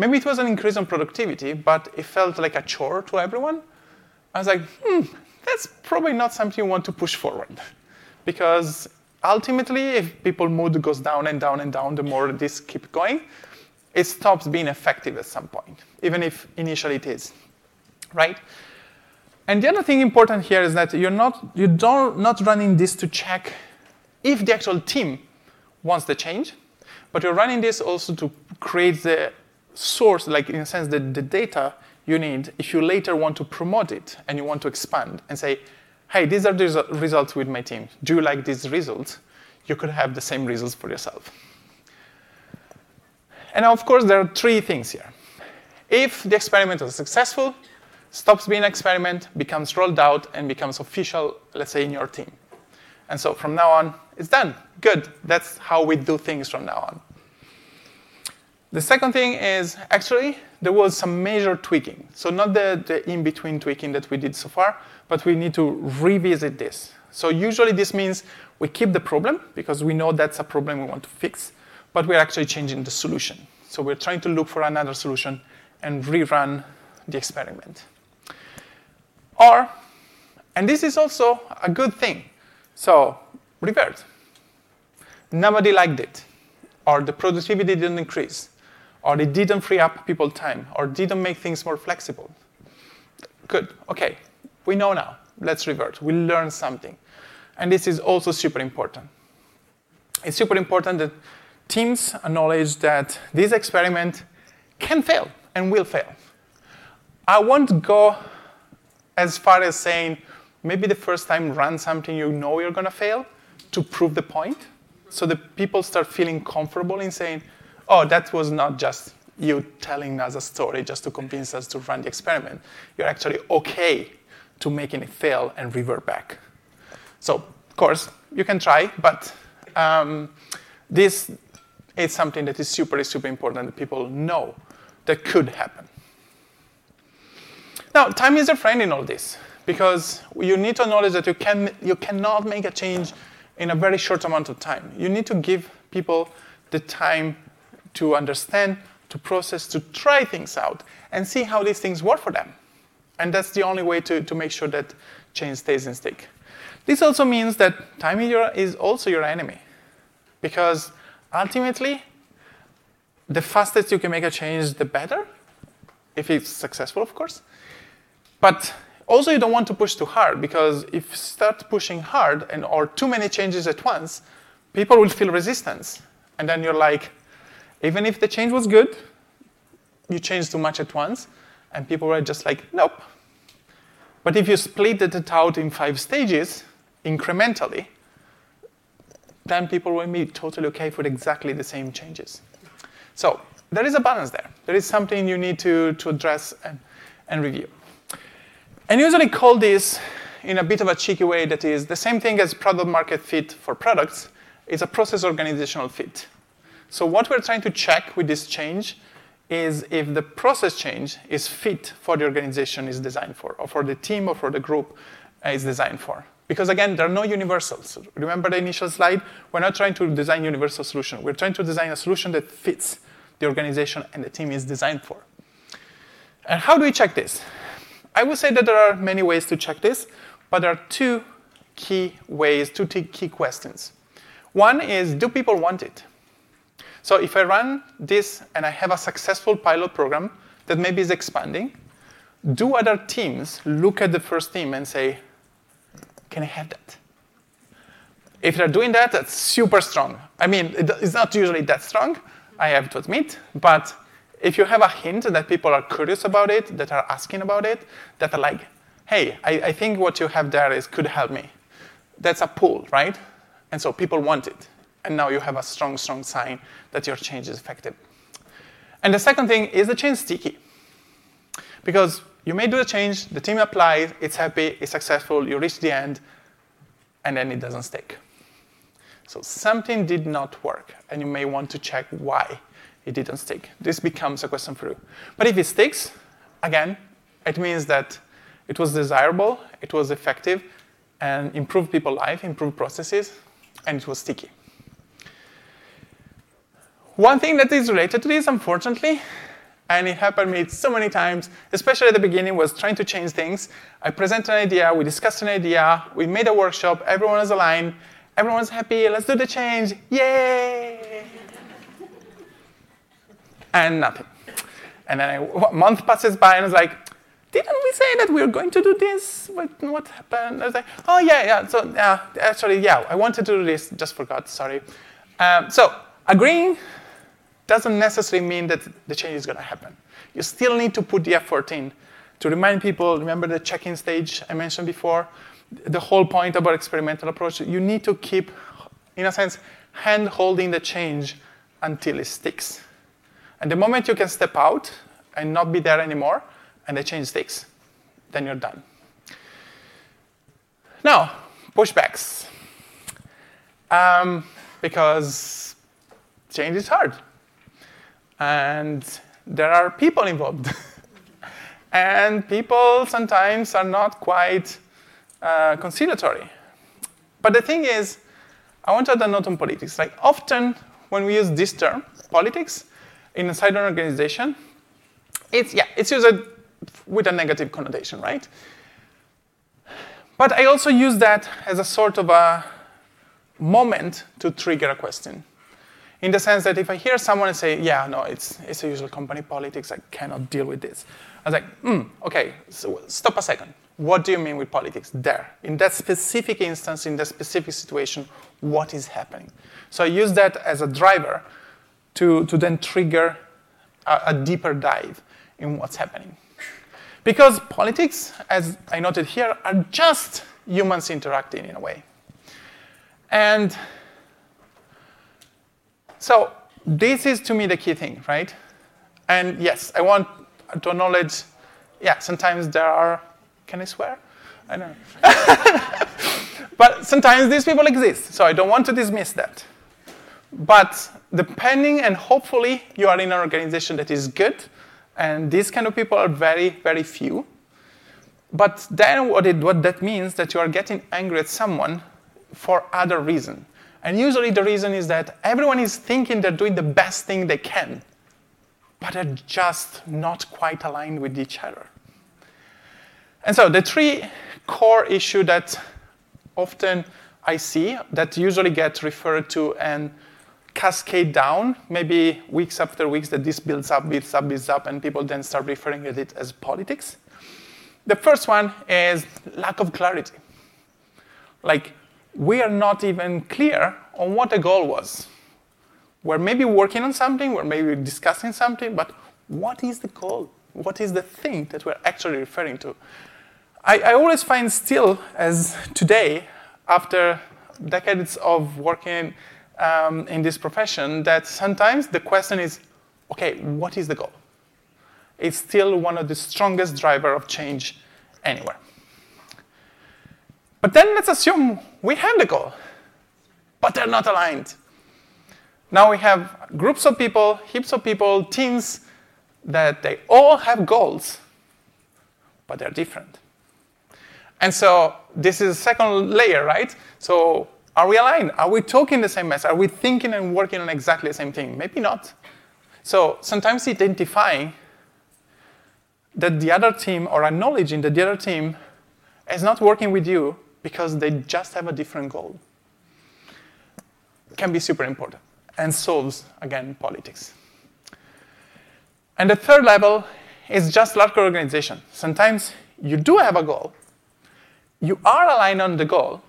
maybe it was an increase in productivity, but it felt like a chore to everyone. I was like, hmm, that's probably not something you want to push forward. Because ultimately, if people mood goes down and down and down, the more this keep going, it stops being effective at some point, even if initially it is, right? And the other thing important here is that you're not, you don't, not running this to check if the actual team wants the change, but you're running this also to create the source, like in a sense, the, the data you need if you later want to promote it and you want to expand and say, hey, these are the results with my team. Do you like these results? You could have the same results for yourself. And of course, there are three things here. If the experiment is successful, stops being an experiment, becomes rolled out, and becomes official, let's say, in your team. And so from now on, it's done. Good. That's how we do things from now on. The second thing is actually there was some major tweaking. So not the, the in-between tweaking that we did so far, but we need to revisit this. So usually this means we keep the problem because we know that's a problem we want to fix, but we're actually changing the solution. So we're trying to look for another solution and rerun the experiment. Or, and this is also a good thing, so revert. Nobody liked it, or the productivity didn't increase, or they didn't free up people time, or didn't make things more flexible. Good, okay, we know now. Let's revert. We learn something. And this is also super important. It's super important that teams acknowledge that this experiment can fail and will fail. I won't go as far as saying maybe the first time run something you know you're going to fail to prove the point so that people start feeling comfortable in saying, oh, that was not just you telling us a story just to convince us to run the experiment. You're actually okay to making it fail and revert back. So, of course, you can try, but um, this is something that is super, super important that people know that could happen. Now, time is a friend in all this because you need to acknowledge that you, can, you cannot make a change in a very short amount of time. You need to give people the time to understand, to process, to try things out, and see how these things work for them. And that's the only way to, to make sure that change stays in stick. This also means that time is also your enemy. Because ultimately, the fastest you can make a change, the better, if it's successful, of course. But also, you don't want to push too hard because if you start pushing hard and or too many changes at once, people will feel resistance. And then you're like, even if the change was good, you changed too much at once, and people were just like, nope. But if you split it out in five stages, incrementally, then people will be totally okay with exactly the same changes. So there is a balance there. There is something you need to, to address and, and review. And usually call this in a bit of a cheeky way that is the same thing as product market fit for products, is a process organizational fit. So what we're trying to check with this change is if the process change is fit for the organization is designed for, or for the team or for the group uh, is designed for. Because again, there are no universals. Remember the initial slide? We're not trying to design universal solution. We're trying to design a solution that fits the organization and the team is designed for. And how do we check this? I would say that there are many ways to check this, but there are two key ways, two key questions. One is, do people want it? So if I run this and I have a successful pilot program that maybe is expanding, do other teams look at the first team and say, can I have that? If they're doing that, that's super strong. I mean, it's not usually that strong, I have to admit, but if you have a hint that people are curious about it, that are asking about it, that are like, hey, I, I think what you have there is could help me. That's a pull, right? And so people want it and now you have a strong, strong sign that your change is effective. And the second thing is the change sticky. Because you may do the change, the team applies, it's happy, it's successful, you reach the end, and then it doesn't stick. So something did not work, and you may want to check why it didn't stick. This becomes a question for you. But if it sticks, again, it means that it was desirable, it was effective, and improved people's life, improved processes, and it was sticky. One thing that is related to this, unfortunately, and it happened to me so many times, especially at the beginning, was trying to change things. I presented an idea, we discussed an idea, we made a workshop, everyone was aligned, everyone's happy, let's do the change, yay! and nothing. And then I, a month passes by, and I was like, didn't we say that we were going to do this? What, what happened? I was like, oh, yeah, yeah. So, yeah, actually, yeah, I wanted to do this, just forgot, sorry. Um, so, agreeing doesn't necessarily mean that the change is going to happen. You still need to put the effort in to remind people, remember the check-in stage I mentioned before? The whole point about experimental approach, you need to keep, in a sense, hand-holding the change until it sticks. And the moment you can step out and not be there anymore, and the change sticks, then you're done. Now, pushbacks. Um, because change is hard and there are people involved. and people sometimes are not quite uh, conciliatory. But the thing is, I want to add a note on politics. Like often when we use this term, politics, inside an organization, it's yeah, it's used with a negative connotation, right? But I also use that as a sort of a moment to trigger a question in the sense that if I hear someone say, yeah, no, it's, it's a usual company politics, I cannot deal with this. I was like, hmm, okay, so stop a second. What do you mean with politics there? In that specific instance, in that specific situation, what is happening? So I use that as a driver to, to then trigger a, a deeper dive in what's happening. Because politics, as I noted here, are just humans interacting in a way. And so this is to me the key thing, right? And yes, I want to acknowledge, yeah, sometimes there are, can I swear? I don't know. but sometimes these people exist, so I don't want to dismiss that. But depending and hopefully you are in an organization that is good, and these kind of people are very, very few. But then what, it, what that means that you are getting angry at someone for other reason. And usually the reason is that everyone is thinking they're doing the best thing they can, but they're just not quite aligned with each other. And so the three core issues that often I see that usually get referred to and cascade down, maybe weeks after weeks that this builds up, builds up, builds up, and people then start referring to it as politics. The first one is lack of clarity. Like we are not even clear on what the goal was. We're maybe working on something, we're maybe discussing something, but what is the goal? What is the thing that we're actually referring to? I, I always find still, as today, after decades of working um, in this profession, that sometimes the question is, okay, what is the goal? It's still one of the strongest driver of change anywhere. But then let's assume we have the goal, but they're not aligned. Now we have groups of people, heaps of people, teams that they all have goals, but they're different. And so this is a second layer, right? So are we aligned? Are we talking the same message? Are we thinking and working on exactly the same thing? Maybe not. So sometimes identifying that the other team or acknowledging that the other team is not working with you because they just have a different goal can be super important and solves, again, politics. And the third level is just large organization. Sometimes you do have a goal, you are aligned on the goal,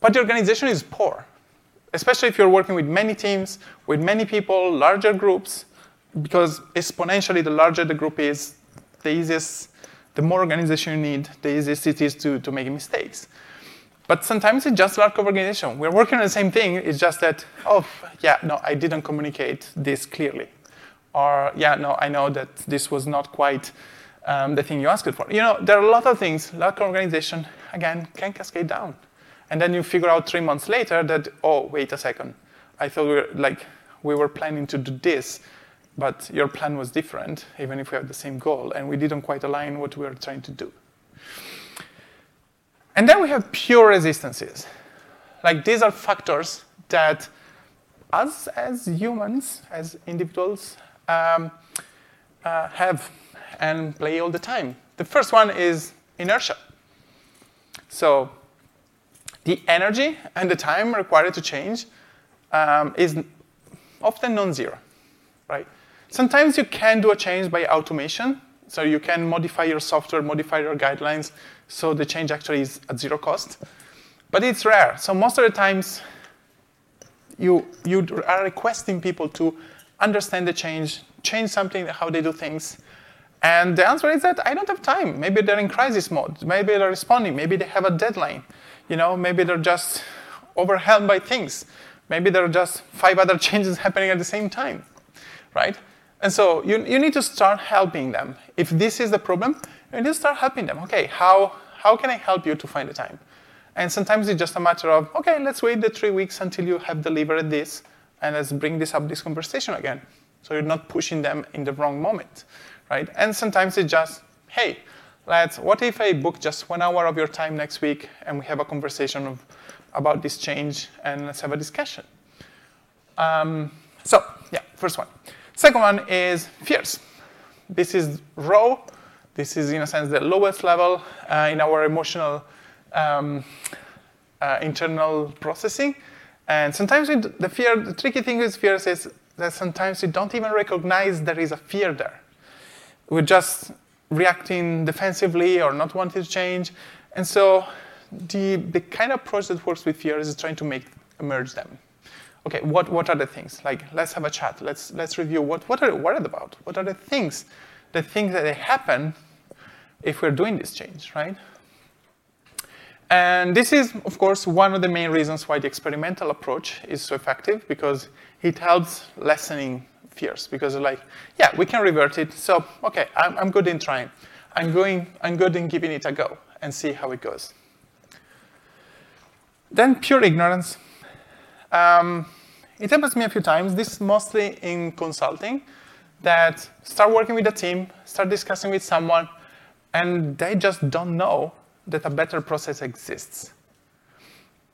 but the organization is poor, especially if you're working with many teams, with many people, larger groups, because exponentially the larger the group is, the easiest the more organization you need, the easier it is to, to make mistakes. But sometimes it's just lack of organization. We're working on the same thing, it's just that, oh, yeah, no, I didn't communicate this clearly. Or, yeah, no, I know that this was not quite um, the thing you asked for. You know, there are a lot of things, lack of organization, again, can cascade down. And then you figure out three months later that, oh, wait a second, I thought we were, like, we were planning to do this, but your plan was different, even if we have the same goal, and we didn't quite align what we were trying to do. And then we have pure resistances. Like these are factors that us as humans, as individuals, um, uh, have and play all the time. The first one is inertia. So the energy and the time required to change um, is often non-zero, right? Sometimes you can do a change by automation, so you can modify your software, modify your guidelines, so the change actually is at zero cost. But it's rare. So most of the times, you, you are requesting people to understand the change, change something, how they do things. And the answer is that I don't have time. Maybe they're in crisis mode. Maybe they're responding. Maybe they have a deadline. You know, maybe they're just overwhelmed by things. Maybe there are just five other changes happening at the same time, right? And so you, you need to start helping them. If this is the problem, you need to start helping them. Okay, how, how can I help you to find the time? And sometimes it's just a matter of, okay, let's wait the three weeks until you have delivered this, and let's bring this up this conversation again. So you're not pushing them in the wrong moment, right? And sometimes it's just, hey, let's, what if I book just one hour of your time next week and we have a conversation of, about this change and let's have a discussion. Um, so yeah, first one. Second one is fears. This is raw. This is, in a sense, the lowest level uh, in our emotional um, uh, internal processing. And sometimes the fear, the tricky thing with fears is that sometimes we don't even recognize there is a fear there. We're just reacting defensively or not wanting to change. And so the, the kind of approach that works with fear is trying to make emerge them. Okay, what, what are the things? Like, let's have a chat. Let's, let's review what, what are you worried about? What are the things, the things that happen if we're doing this change, right? And this is, of course, one of the main reasons why the experimental approach is so effective because it helps lessening fears. Because like, yeah, we can revert it. So, okay, I'm, I'm good in trying. I'm going, I'm good in giving it a go and see how it goes. Then pure ignorance. Um, it happens to me a few times. This is mostly in consulting that start working with a team, start discussing with someone, and they just don't know that a better process exists.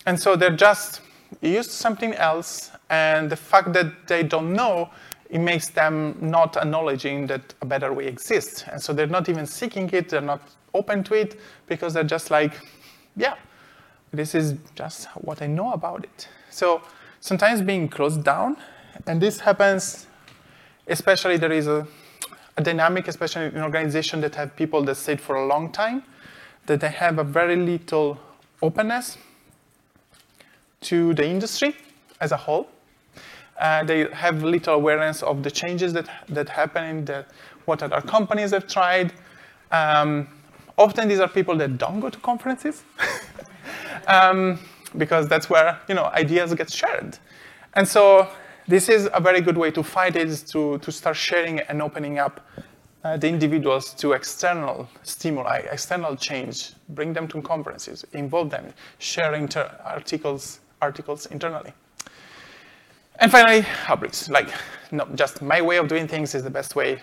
And so they're just used to something else, and the fact that they don't know, it makes them not acknowledging that a better way exists. And so they're not even seeking it, they're not open to it, because they're just like, yeah, this is just what I know about it. So sometimes being closed down, and this happens, especially there is a, a dynamic, especially in organizations that have people that stayed for a long time, that they have a very little openness to the industry as a whole. Uh, they have little awareness of the changes that, that happen the, what other companies have tried. Um, often these are people that don't go to conferences um, because that's where you know, ideas get shared. And so this is a very good way to fight it, is to, to start sharing and opening up uh, the individuals to external stimuli, external change, bring them to conferences, involve them, share inter- articles, articles internally. And finally, outbreaks. Like, no, just my way of doing things is the best way.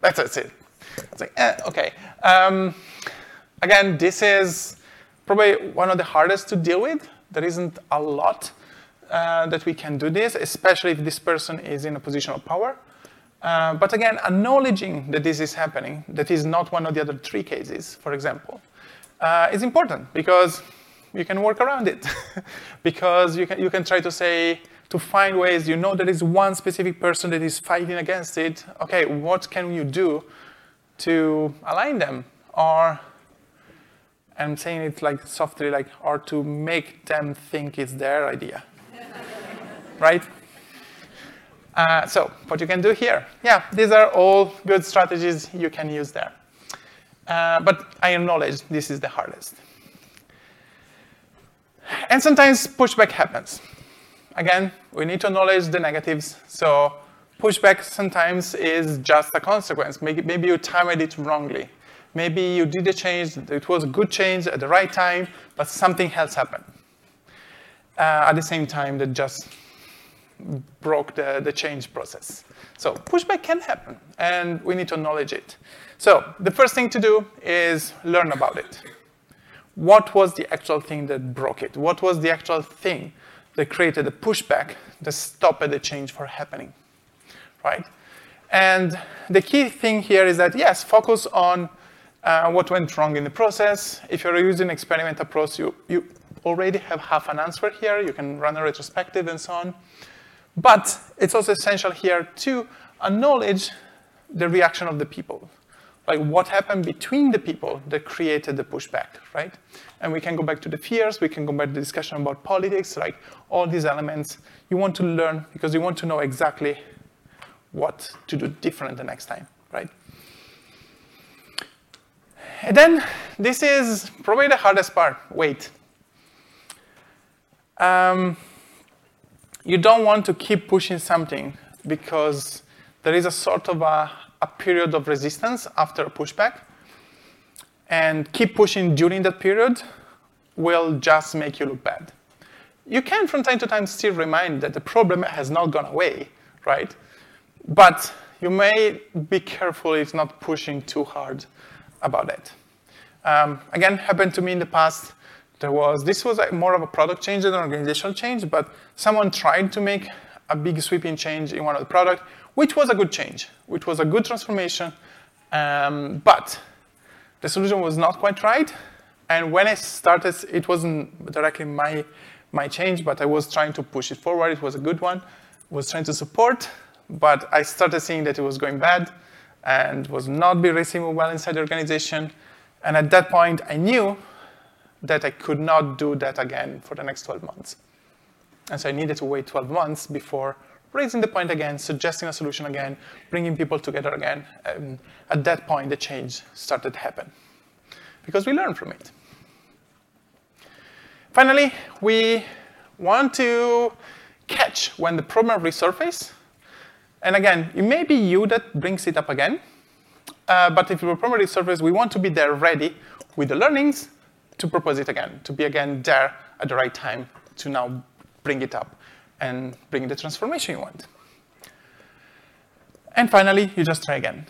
That's, that's it. It's like, eh, okay. Um, again, this is probably one of the hardest to deal with. There isn't a lot uh, that we can do this, especially if this person is in a position of power. Uh, but again, acknowledging that this is happening, that is not one of the other three cases, for example, uh, is important because you can work around it. because you can, you can try to say, to find ways, you know there is one specific person that is fighting against it. Okay, what can you do to align them? Or, I'm saying it like softly, like, or to make them think it's their idea. right? Uh, so what you can do here, yeah, these are all good strategies you can use there. Uh, but I acknowledge this is the hardest. And sometimes pushback happens. Again, we need to acknowledge the negatives. So pushback sometimes is just a consequence. Maybe, maybe you timed it wrongly. Maybe you did a change, it was a good change at the right time, but something else happened. Uh, at the same time that just broke the, the change process. So pushback can happen, and we need to acknowledge it. So the first thing to do is learn about it. What was the actual thing that broke it? What was the actual thing that created the pushback that stopped the change from happening, right? And the key thing here is that, yes, focus on uh, what went wrong in the process. If you're using experiment approach, you, you already have half an answer here. You can run a retrospective and so on. But it's also essential here to acknowledge the reaction of the people. Like what happened between the people that created the pushback, right? And we can go back to the fears, we can go back to the discussion about politics, like all these elements. You want to learn because you want to know exactly what to do different the next time, right? And then this is probably the hardest part, wait. Um, you don't want to keep pushing something because there is a sort of a, a period of resistance after a pushback. And keep pushing during that period will just make you look bad. You can from time to time still remind that the problem has not gone away, right? But you may be careful if not pushing too hard about that. Um, again, happened to me in the past. There was, this was more of a product change than an organizational change, but someone tried to make a big sweeping change in one of the product, which was a good change, which was a good transformation, um, but the solution was not quite right. And when I started, it wasn't directly my, my change, but I was trying to push it forward. It was a good one, was trying to support, but I started seeing that it was going bad and was not being received well inside the organization. And at that point, I knew that I could not do that again for the next 12 months. And so I needed to wait 12 months before raising the point again, suggesting a solution again, bringing people together again. And at that point, the change started to happen because we learned from it. Finally, we want to catch when the problem resurfaces. And again, it may be you that brings it up again. Uh, but if the problem service, we want to be there ready with the learnings to propose it again, to be again there at the right time to now bring it up and bring the transformation you want. And finally, you just try again.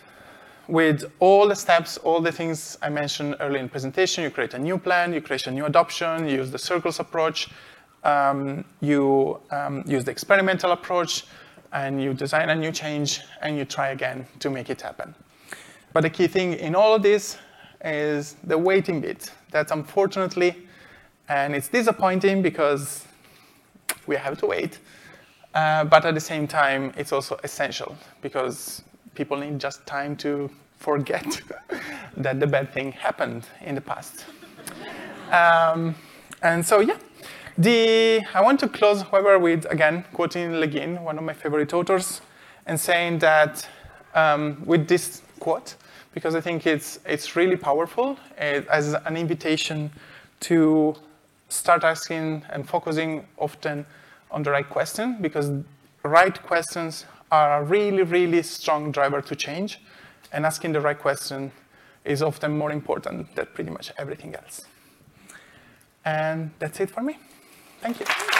With all the steps, all the things I mentioned earlier in presentation, you create a new plan, you create a new adoption, you use the circles approach, um, you um, use the experimental approach, and you design a new change, and you try again to make it happen. But the key thing in all of this is the waiting bit. That's unfortunately, and it's disappointing because we have to wait. Uh, but at the same time, it's also essential because people need just time to forget that the bad thing happened in the past. Um, and so, yeah, the, I want to close, however, with, again, quoting Le Guin, one of my favorite authors, and saying that um, with this quote, because I think it's, it's really powerful as an invitation to start asking and focusing often on the right question because right questions are a really, really strong driver to change. And asking the right question is often more important than pretty much everything else. And that's it for me. Thank you.